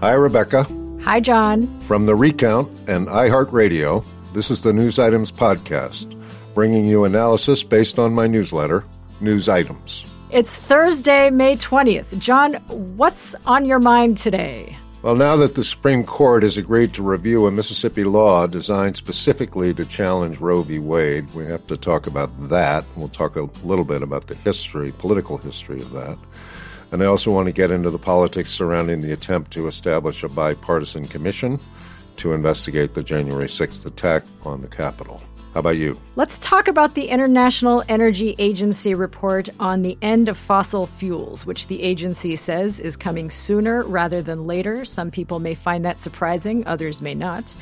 Hi, Rebecca. Hi, John. From the Recount and iHeartRadio, this is the News Items Podcast, bringing you analysis based on my newsletter, News Items. It's Thursday, May 20th. John, what's on your mind today? Well, now that the Supreme Court has agreed to review a Mississippi law designed specifically to challenge Roe v. Wade, we have to talk about that. We'll talk a little bit about the history, political history of that. And I also want to get into the politics surrounding the attempt to establish a bipartisan commission to investigate the January 6th attack on the Capitol. How about you? Let's talk about the International Energy Agency report on the end of fossil fuels, which the agency says is coming sooner rather than later. Some people may find that surprising, others may not.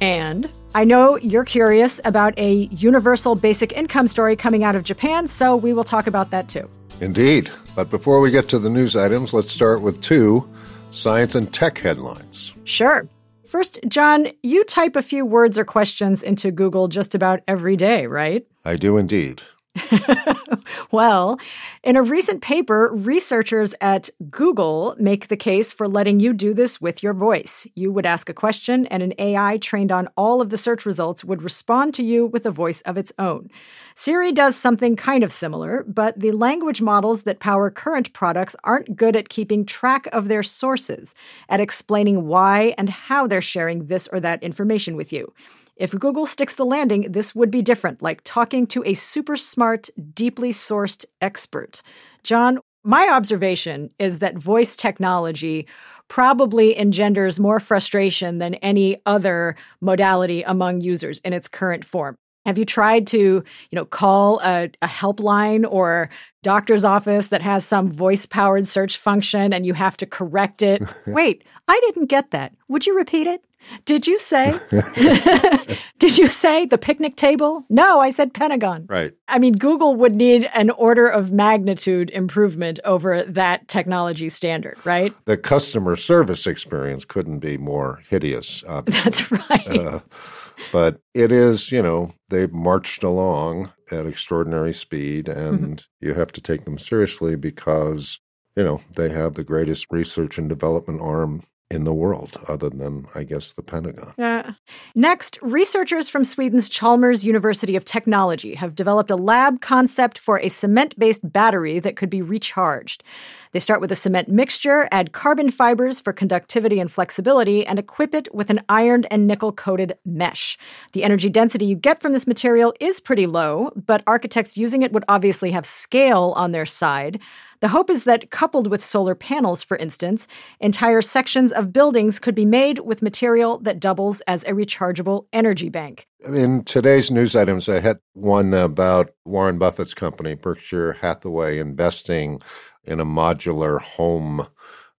And I know you're curious about a universal basic income story coming out of Japan, so we will talk about that too. Indeed. But before we get to the news items, let's start with two science and tech headlines. Sure. First, John, you type a few words or questions into Google just about every day, right? I do indeed. well, in a recent paper, researchers at Google make the case for letting you do this with your voice. You would ask a question, and an AI trained on all of the search results would respond to you with a voice of its own. Siri does something kind of similar, but the language models that power current products aren't good at keeping track of their sources, at explaining why and how they're sharing this or that information with you. If Google sticks the landing, this would be different, like talking to a super smart, deeply sourced expert. John, my observation is that voice technology probably engenders more frustration than any other modality among users in its current form. Have you tried to, you know, call a, a helpline or doctor's office that has some voice powered search function and you have to correct it? Wait, I didn't get that. Would you repeat it? Did you say? Did you say the picnic table? No, I said Pentagon. Right. I mean, Google would need an order of magnitude improvement over that technology standard, right? The customer service experience couldn't be more hideous. Obviously. That's right. Uh, but it is, you know, they've marched along at extraordinary speed, and mm-hmm. you have to take them seriously because, you know, they have the greatest research and development arm in the world, other than, I guess, the Pentagon. Yeah. Next, researchers from Sweden's Chalmers University of Technology have developed a lab concept for a cement based battery that could be recharged. They start with a cement mixture, add carbon fibers for conductivity and flexibility, and equip it with an iron and nickel coated mesh. The energy density you get from this material is pretty low, but architects using it would obviously have scale on their side. The hope is that, coupled with solar panels, for instance, entire sections of buildings could be made with material that doubles as a rechargeable energy bank. In today's news items, I had one about Warren Buffett's company, Berkshire Hathaway, investing in a modular home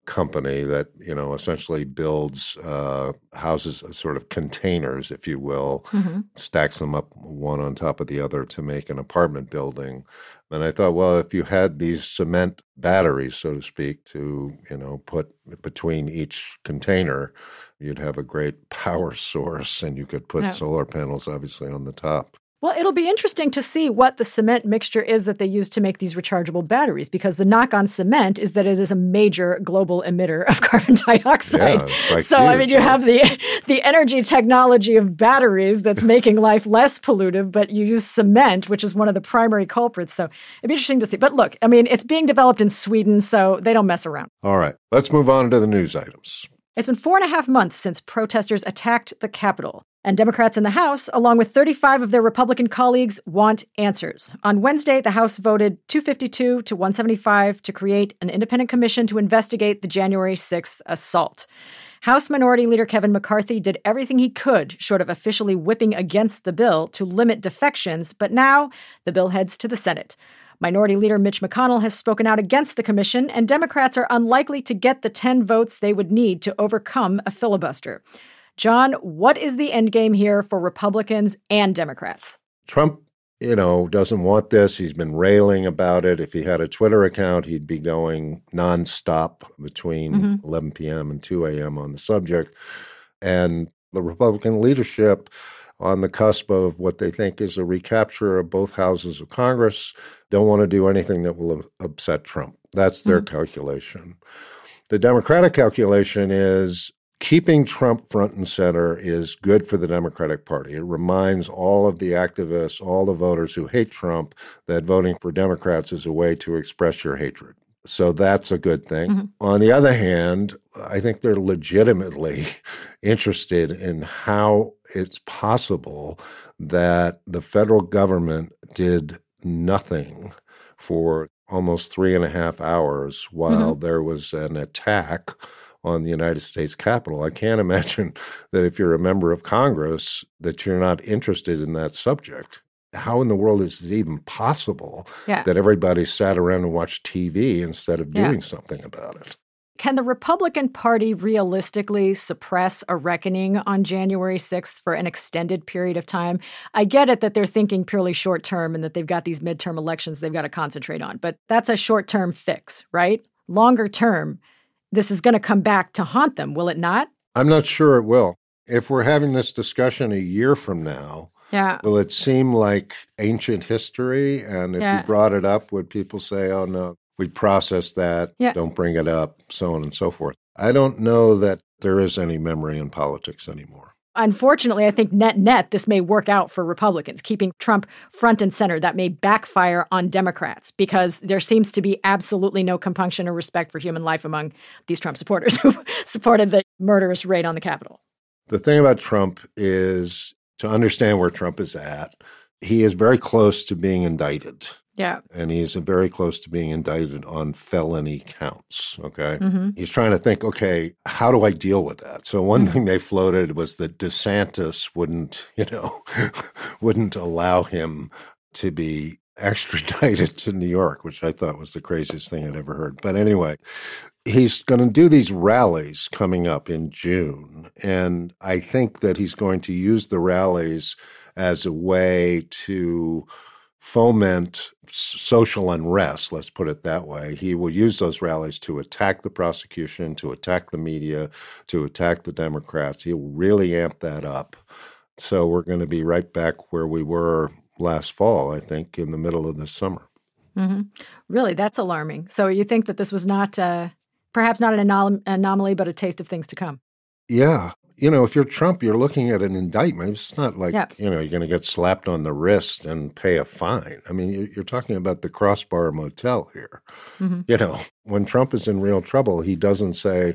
company that you know essentially builds uh, houses uh, sort of containers if you will mm-hmm. stacks them up one on top of the other to make an apartment building and i thought well if you had these cement batteries so to speak to you know put between each container you'd have a great power source and you could put yeah. solar panels obviously on the top well, it'll be interesting to see what the cement mixture is that they use to make these rechargeable batteries because the knock on cement is that it is a major global emitter of carbon dioxide. Yeah, like so, huge, I mean, you have the the energy technology of batteries that's making life less pollutive, but you use cement, which is one of the primary culprits. So, it'd be interesting to see. But look, I mean, it's being developed in Sweden, so they don't mess around. All right, let's move on to the news items. It's been four and a half months since protesters attacked the Capitol. And Democrats in the House, along with 35 of their Republican colleagues, want answers. On Wednesday, the House voted 252 to 175 to create an independent commission to investigate the January 6th assault. House Minority Leader Kevin McCarthy did everything he could, short of officially whipping against the bill, to limit defections, but now the bill heads to the Senate. Minority Leader Mitch McConnell has spoken out against the commission, and Democrats are unlikely to get the 10 votes they would need to overcome a filibuster. John, what is the end game here for Republicans and Democrats? Trump, you know, doesn't want this. He's been railing about it. If he had a Twitter account, he'd be going nonstop between mm-hmm. 11 p.m. and 2 a.m. on the subject. And the Republican leadership, on the cusp of what they think is a recapture of both houses of Congress, don't want to do anything that will upset Trump. That's their mm-hmm. calculation. The Democratic calculation is keeping Trump front and center is good for the Democratic Party. It reminds all of the activists, all the voters who hate Trump, that voting for Democrats is a way to express your hatred. So that's a good thing. Mm-hmm. On the other hand, I think they're legitimately interested in how it's possible that the federal government did nothing for almost three and a half hours while mm-hmm. there was an attack on the United States Capitol. I can't imagine that if you're a member of Congress that you're not interested in that subject. How in the world is it even possible yeah. that everybody sat around and watched TV instead of doing yeah. something about it? Can the Republican Party realistically suppress a reckoning on January 6th for an extended period of time? I get it that they're thinking purely short term and that they've got these midterm elections they've got to concentrate on, but that's a short term fix, right? Longer term, this is going to come back to haunt them, will it not? I'm not sure it will. If we're having this discussion a year from now, yeah. will it seem like ancient history? And if yeah. you brought it up, would people say, oh, no, we process that, yeah. don't bring it up, so on and so forth. I don't know that there is any memory in politics anymore. Unfortunately, I think net net, this may work out for Republicans, keeping Trump front and center. That may backfire on Democrats because there seems to be absolutely no compunction or respect for human life among these Trump supporters who supported the murderous raid on the Capitol. The thing about Trump is to understand where Trump is at, he is very close to being indicted. Yeah. And he's very close to being indicted on felony counts. Okay. Mm-hmm. He's trying to think, okay, how do I deal with that? So one mm-hmm. thing they floated was that DeSantis wouldn't, you know, wouldn't allow him to be extradited to New York, which I thought was the craziest thing I'd ever heard. But anyway, he's going to do these rallies coming up in June. And I think that he's going to use the rallies as a way to foment social unrest, let's put it that way. He will use those rallies to attack the prosecution, to attack the media, to attack the Democrats. He'll really amp that up. So we're going to be right back where we were last fall, I think, in the middle of the summer. Mm-hmm. Really, that's alarming. So you think that this was not, uh, perhaps not an anom- anomaly, but a taste of things to come? Yeah, you know, if you're Trump, you're looking at an indictment. It's not like, you know, you're going to get slapped on the wrist and pay a fine. I mean, you're talking about the Crossbar Motel here. Mm-hmm. You know, when Trump is in real trouble, he doesn't say,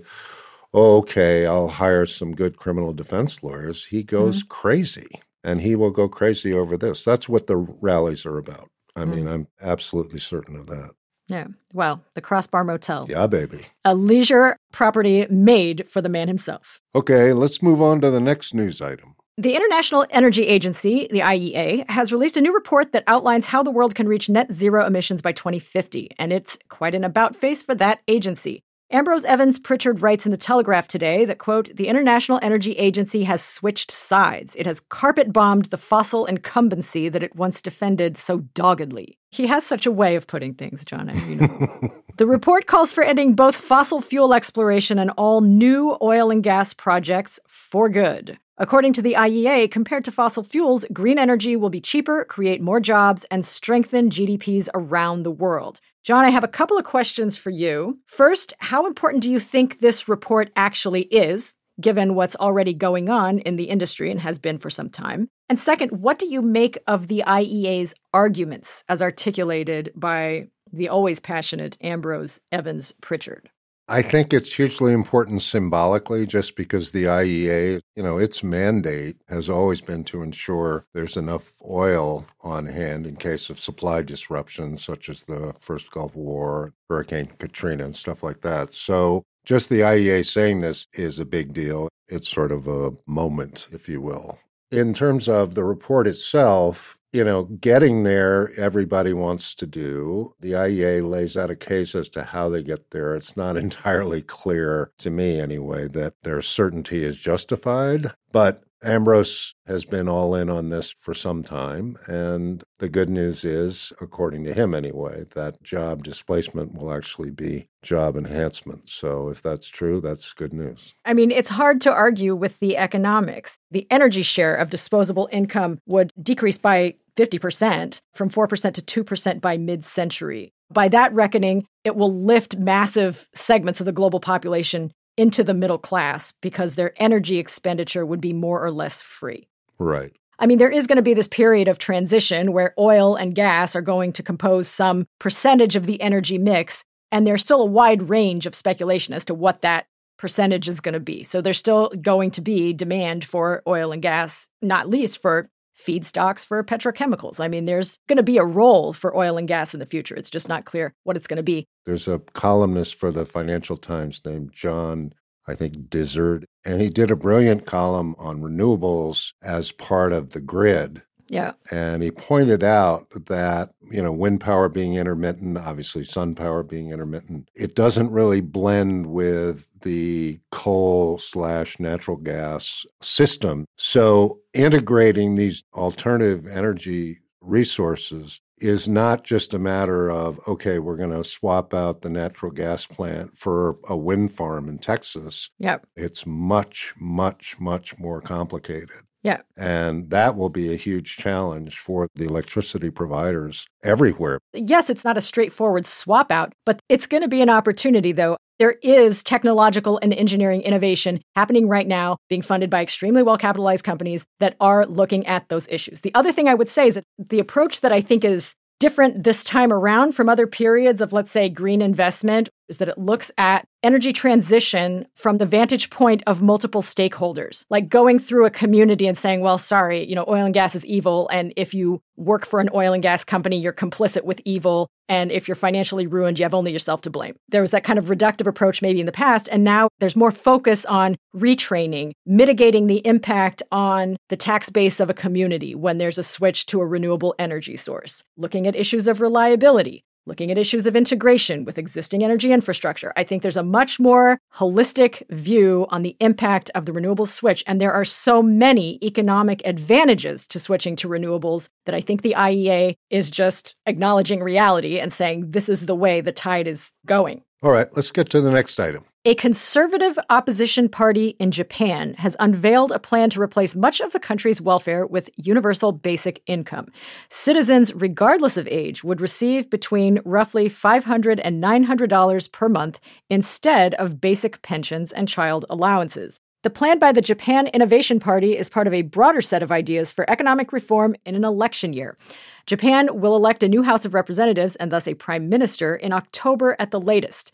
oh, okay, I'll hire some good criminal defense lawyers. He goes mm-hmm. crazy and he will go crazy over this. That's what the rallies are about. I mm-hmm. mean, I'm absolutely certain of that. Yeah. Well, the Crossbar Motel. Yeah, baby. A leisure property made for the man himself. Okay, let's move on to the next news item. The International Energy Agency, the IEA, has released a new report that outlines how the world can reach net zero emissions by 2050, and it's quite an about face for that agency. Ambrose Evans Pritchard writes in the Telegraph today that, quote, the International Energy Agency has switched sides. It has carpet bombed the fossil incumbency that it once defended so doggedly. He has such a way of putting things, John. You know. the report calls for ending both fossil fuel exploration and all new oil and gas projects for good. According to the IEA, compared to fossil fuels, green energy will be cheaper, create more jobs, and strengthen GDPs around the world. John, I have a couple of questions for you. First, how important do you think this report actually is, given what's already going on in the industry and has been for some time? And second, what do you make of the IEA's arguments as articulated by the always passionate Ambrose Evans Pritchard? I think it's hugely important symbolically just because the IEA, you know, its mandate has always been to ensure there's enough oil on hand in case of supply disruptions, such as the first Gulf War, Hurricane Katrina, and stuff like that. So just the IEA saying this is a big deal. It's sort of a moment, if you will. In terms of the report itself, you know, getting there, everybody wants to do. The IEA lays out a case as to how they get there. It's not entirely clear to me, anyway, that their certainty is justified. But Ambrose has been all in on this for some time. And the good news is, according to him anyway, that job displacement will actually be job enhancement. So if that's true, that's good news. I mean, it's hard to argue with the economics. The energy share of disposable income would decrease by 50% from 4% to 2% by mid century. by that reckoning, it will lift massive segments of the global population into the middle class because their energy expenditure would be more or less free. Right. I mean, there is going to be this period of transition where oil and gas are going to compose some percentage of the energy mix. And there's still a wide range of speculation as to what that percentage is going to be. So there's still going to be demand for oil and gas, not least for feedstocks for petrochemicals. I mean, there's going to be a role for oil and gas in the future. It's just not clear what it's going to be. There's a columnist for the Financial Times named John, I think, Dizard, and he did a brilliant column on renewables as part of the grid. Yeah. And he pointed out that, you know, wind power being intermittent, obviously sun power being intermittent, it doesn't really blend with the coal slash natural gas system. So integrating these alternative energy resources is not just a matter of, okay, we're going to swap out the natural gas plant for a wind farm in Texas. Yep. It's much, much, much more complicated. Yeah. And that will be a huge challenge for the electricity providers everywhere. Yes, it's not a straightforward swap out, but it's going to be an opportunity, though. There is technological and engineering innovation happening right now, being funded by extremely well capitalized companies that are looking at those issues. The other thing I would say is that the approach that I think is different this time around from other periods of, let's say, green investment is that it looks at energy transition from the vantage point of multiple stakeholders, like going through a community and saying, well, sorry, you know, oil and gas is evil. And if you work for an oil and gas company, you're complicit with evil. And if you're financially ruined, you have only yourself to blame. There was that kind of reductive approach maybe in the past. And now there's more focus on retraining, mitigating the impact on the tax base of a community when there's a switch to a renewable energy source, looking at issues of reliability, looking at issues of integration with existing energy infrastructure. I think there's a much more holistic view on the impact of the renewable switch. And there are so many economic advantages to switching to renewables that I think the IEA is just acknowledging reality and saying this is the way the tide is going. All right, let's get to the next item. A conservative opposition party in Japan has unveiled a plan to replace much of the country's welfare with universal basic income. Citizens, regardless of age, would receive between roughly $500 and $900 per month instead of basic pensions and child allowances. The plan by the Japan Innovation Party is part of a broader set of ideas for economic reform in an election year. Japan will elect a new House of Representatives and thus a prime minister in October at the latest.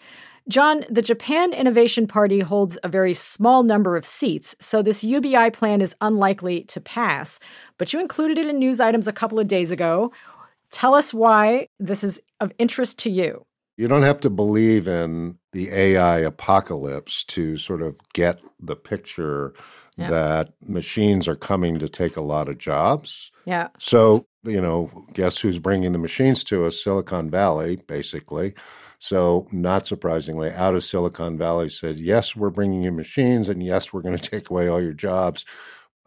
John, the Japan Innovation Party holds a very small number of seats, so this UBI plan is unlikely to pass. But you included it in news items a couple of days ago. Tell us why this is of interest to you. You don't have to believe in the AI apocalypse to sort of get the picture yeah. that machines are coming to take a lot of jobs. Yeah. So, you know, guess who's bringing the machines to us? Silicon Valley, basically. So, not surprisingly, out of Silicon Valley said, yes, we're bringing you machines, and yes, we're going to take away all your jobs.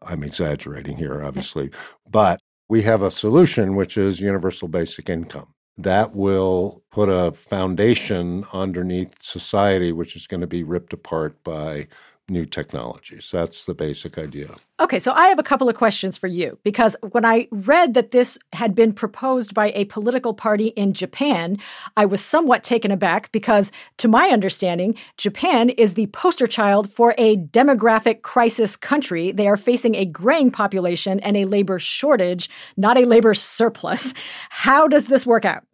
I'm exaggerating here, obviously, but we have a solution, which is universal basic income. That will put a foundation underneath society, which is going to be ripped apart by new technologies. That's the basic idea. Okay, so I have a couple of questions for you because when I read that this had been proposed by a political party in Japan, I was somewhat taken aback because, to my understanding, Japan is the poster child for a demographic crisis country. They are facing a graying population and a labor shortage, not a labor surplus. How does this work out?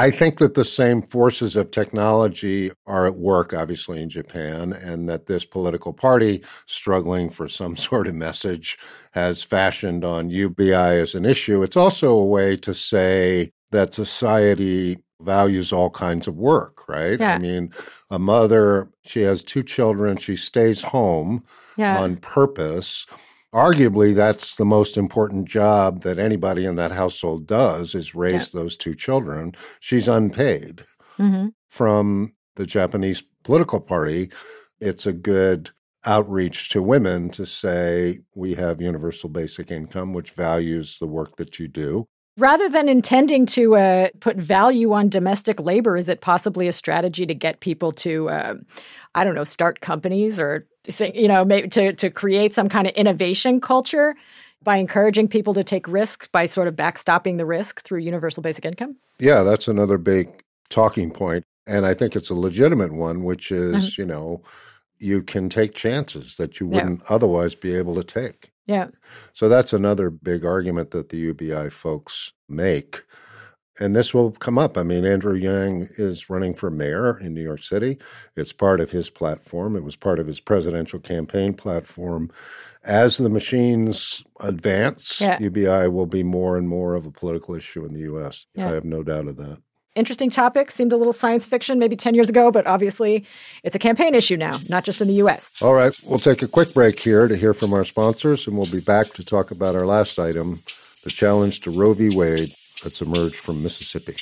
I think that the same forces of technology are at work, obviously, in Japan, and that this political party, struggling for some sort of message, has fashioned on UBI as an issue. It's also a way to say that society values all kinds of work, right? Yeah. I mean, a mother, she has two children, she stays home yeah. on purpose arguably that's the most important job that anybody in that household does is raise yeah. those two children she's unpaid mm-hmm. from the japanese political party it's a good outreach to women to say we have universal basic income which values the work that you do rather than intending to uh, put value on domestic labor is it possibly a strategy to get people to uh, i don't know start companies or think, you know, maybe to, to create some kind of innovation culture by encouraging people to take risk by sort of backstopping the risk through universal basic income? Yeah, that's another big talking point. And I think it's a legitimate one, which is, mm-hmm. you know, you can take chances that you wouldn't yeah. otherwise be able to take. Yeah. So that's another big argument that the UBI folks make. And this will come up. I mean, Andrew Yang is running for mayor in New York City. It's part of his platform, it was part of his presidential campaign platform. As the machines advance, yeah. UBI will be more and more of a political issue in the U.S. Yeah. I have no doubt of that interesting topic. Seemed a little science fiction maybe 10 years ago, but obviously it's a campaign issue now, not just in the U.S. All right. We'll take a quick break here to hear from our sponsors, and we'll be back to talk about our last item the challenge to Roe v. Wade that's emerged from Mississippi.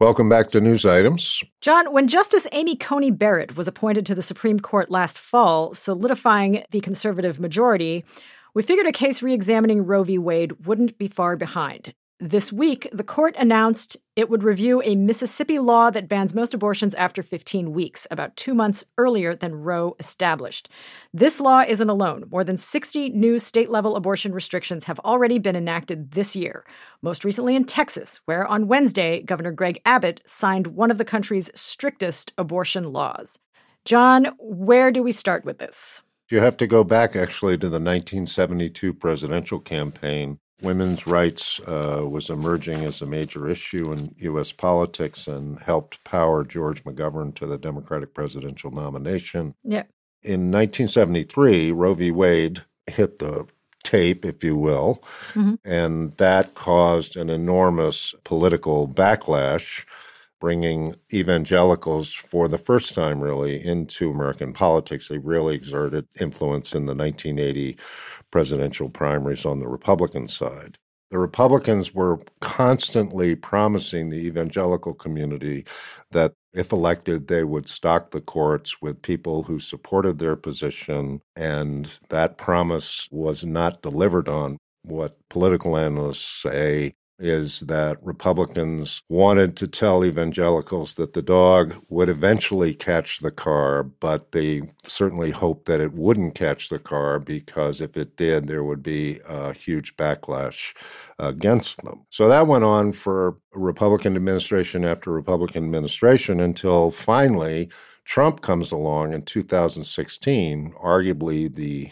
Welcome back to News Items. John, when Justice Amy Coney Barrett was appointed to the Supreme Court last fall, solidifying the conservative majority, we figured a case re examining Roe v. Wade wouldn't be far behind. This week, the court announced it would review a Mississippi law that bans most abortions after 15 weeks, about two months earlier than Roe established. This law isn't alone. More than 60 new state level abortion restrictions have already been enacted this year, most recently in Texas, where on Wednesday, Governor Greg Abbott signed one of the country's strictest abortion laws. John, where do we start with this? You have to go back actually to the 1972 presidential campaign. Women's rights uh, was emerging as a major issue in U.S. politics and helped power George McGovern to the Democratic presidential nomination. Yeah. In 1973, Roe v. Wade hit the tape, if you will, mm-hmm. and that caused an enormous political backlash bringing evangelicals for the first time really into American politics. They really exerted influence in the 1980 presidential primaries on the Republican side. The Republicans were constantly promising the evangelical community that if elected, they would stock the courts with people who supported their position, and that promise was not delivered on. What political analysts say is that Republicans wanted to tell evangelicals that the dog would eventually catch the car, but they certainly hoped that it wouldn't catch the car because if it did, there would be a huge backlash against them. So that went on for Republican administration after Republican administration until finally Trump comes along in 2016, arguably the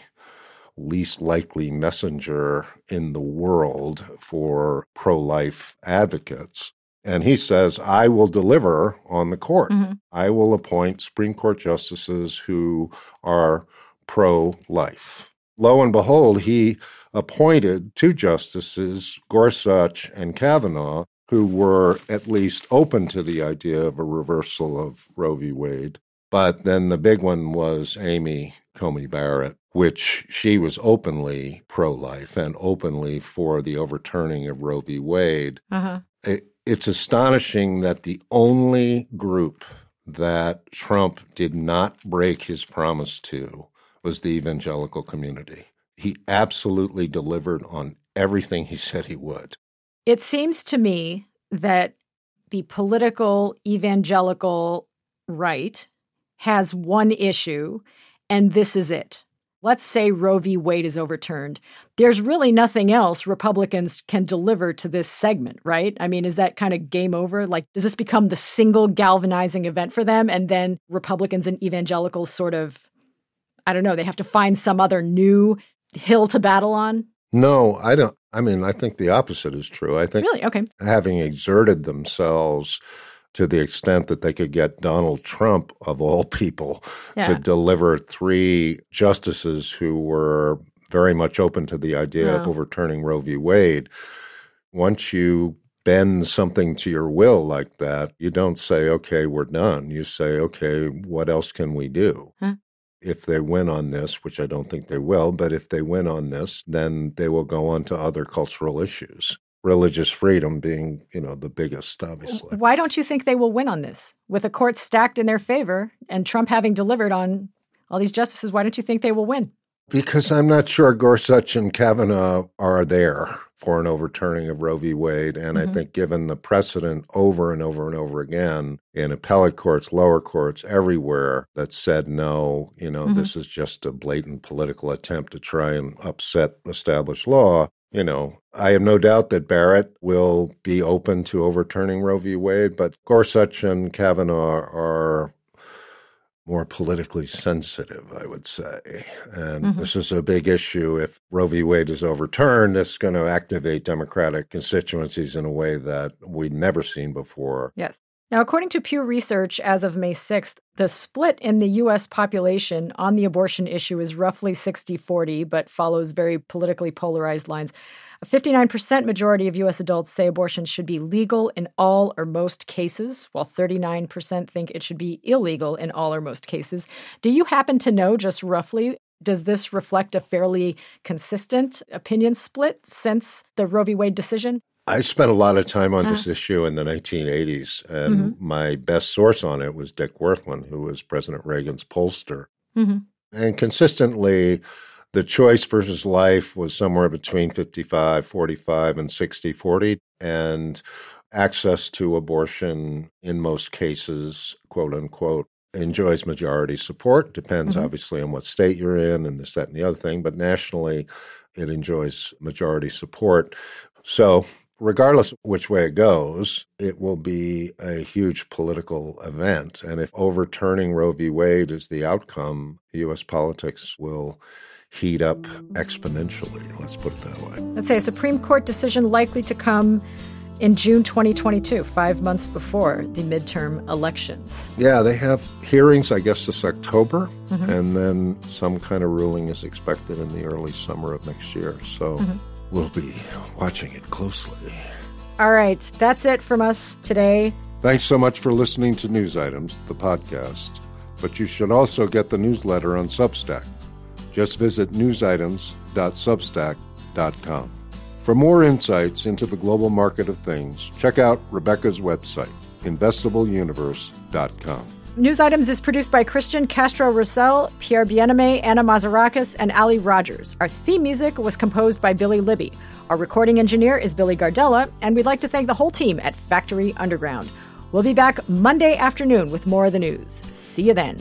least likely messenger in the world for pro life advocates. And he says, I will deliver on the court. Mm-hmm. I will appoint Supreme Court justices who are pro life. Lo and behold, he appointed two justices, Gorsuch and Kavanaugh, who were at least open to the idea of a reversal of Roe v. Wade. But then the big one was Amy Coney Barrett, which she was openly pro life and openly for the overturning of Roe v. Wade. Uh-huh. It, it's astonishing that the only group that Trump did not break his promise to was the evangelical community. He absolutely delivered on everything he said he would. It seems to me that the political evangelical right has one issue, and this is it. Let's say Roe v. Wade is overturned. There's really nothing else Republicans can deliver to this segment, right? I mean, is that kind of game over? Like, does this become the single galvanizing event for them? And then Republicans and evangelicals sort of, I don't know, they have to find some other new hill to battle on? No, I don't. I mean, I think the opposite is true. I think really okay. having exerted themselves to the extent that they could get Donald Trump, of all people, yeah. to deliver three justices who were very much open to the idea of overturning Roe v. Wade. Once you bend something to your will like that, you don't say, okay, we're done. You say, okay, what else can we do? Huh? If they win on this, which I don't think they will, but if they win on this, then they will go on to other cultural issues religious freedom being, you know, the biggest, obviously. Why don't you think they will win on this? With a court stacked in their favor and Trump having delivered on all these justices, why don't you think they will win? Because I'm not sure Gorsuch and Kavanaugh are there for an overturning of Roe v. Wade. And mm-hmm. I think, given the precedent over and over and over again in appellate courts, lower courts, everywhere that said no, you know, mm-hmm. this is just a blatant political attempt to try and upset established law, you know, I have no doubt that Barrett will be open to overturning Roe v. Wade, but Gorsuch and Kavanaugh are more politically sensitive, I would say. And mm-hmm. this is a big issue. If Roe v. Wade is overturned, it's going to activate Democratic constituencies in a way that we'd never seen before. Yes. Now, according to Pew Research, as of May 6th, the split in the U.S. population on the abortion issue is roughly 60 40, but follows very politically polarized lines. A 59% majority of U.S. adults say abortion should be legal in all or most cases, while 39% think it should be illegal in all or most cases. Do you happen to know just roughly does this reflect a fairly consistent opinion split since the Roe v. Wade decision? I spent a lot of time on this uh-huh. issue in the 1980s, and mm-hmm. my best source on it was Dick Wirthlin, who was President Reagan's pollster. Mm-hmm. And consistently, the choice versus life was somewhere between 55, 45, and 60, 40. And access to abortion in most cases, quote unquote, enjoys majority support. Depends mm-hmm. obviously on what state you're in and this, that, and the other thing. But nationally, it enjoys majority support. So regardless of which way it goes, it will be a huge political event. And if overturning Roe v. Wade is the outcome, U.S. politics will heat up exponentially. Let's put it that way. Let's say a Supreme Court decision likely to come in June 2022, five months before the midterm elections. Yeah, they have hearings, I guess, this October, mm-hmm. and then some kind of ruling is expected in the early summer of next year. So. Mm-hmm We'll be watching it closely. All right, that's it from us today. Thanks so much for listening to News Items, the podcast. But you should also get the newsletter on Substack. Just visit newsitems.substack.com. For more insights into the global market of things, check out Rebecca's website, investableuniverse.com. News Items is produced by Christian Castro Russell, Pierre Bienaimé, Anna Mazarakis, and Ali Rogers. Our theme music was composed by Billy Libby. Our recording engineer is Billy Gardella, and we'd like to thank the whole team at Factory Underground. We'll be back Monday afternoon with more of the news. See you then.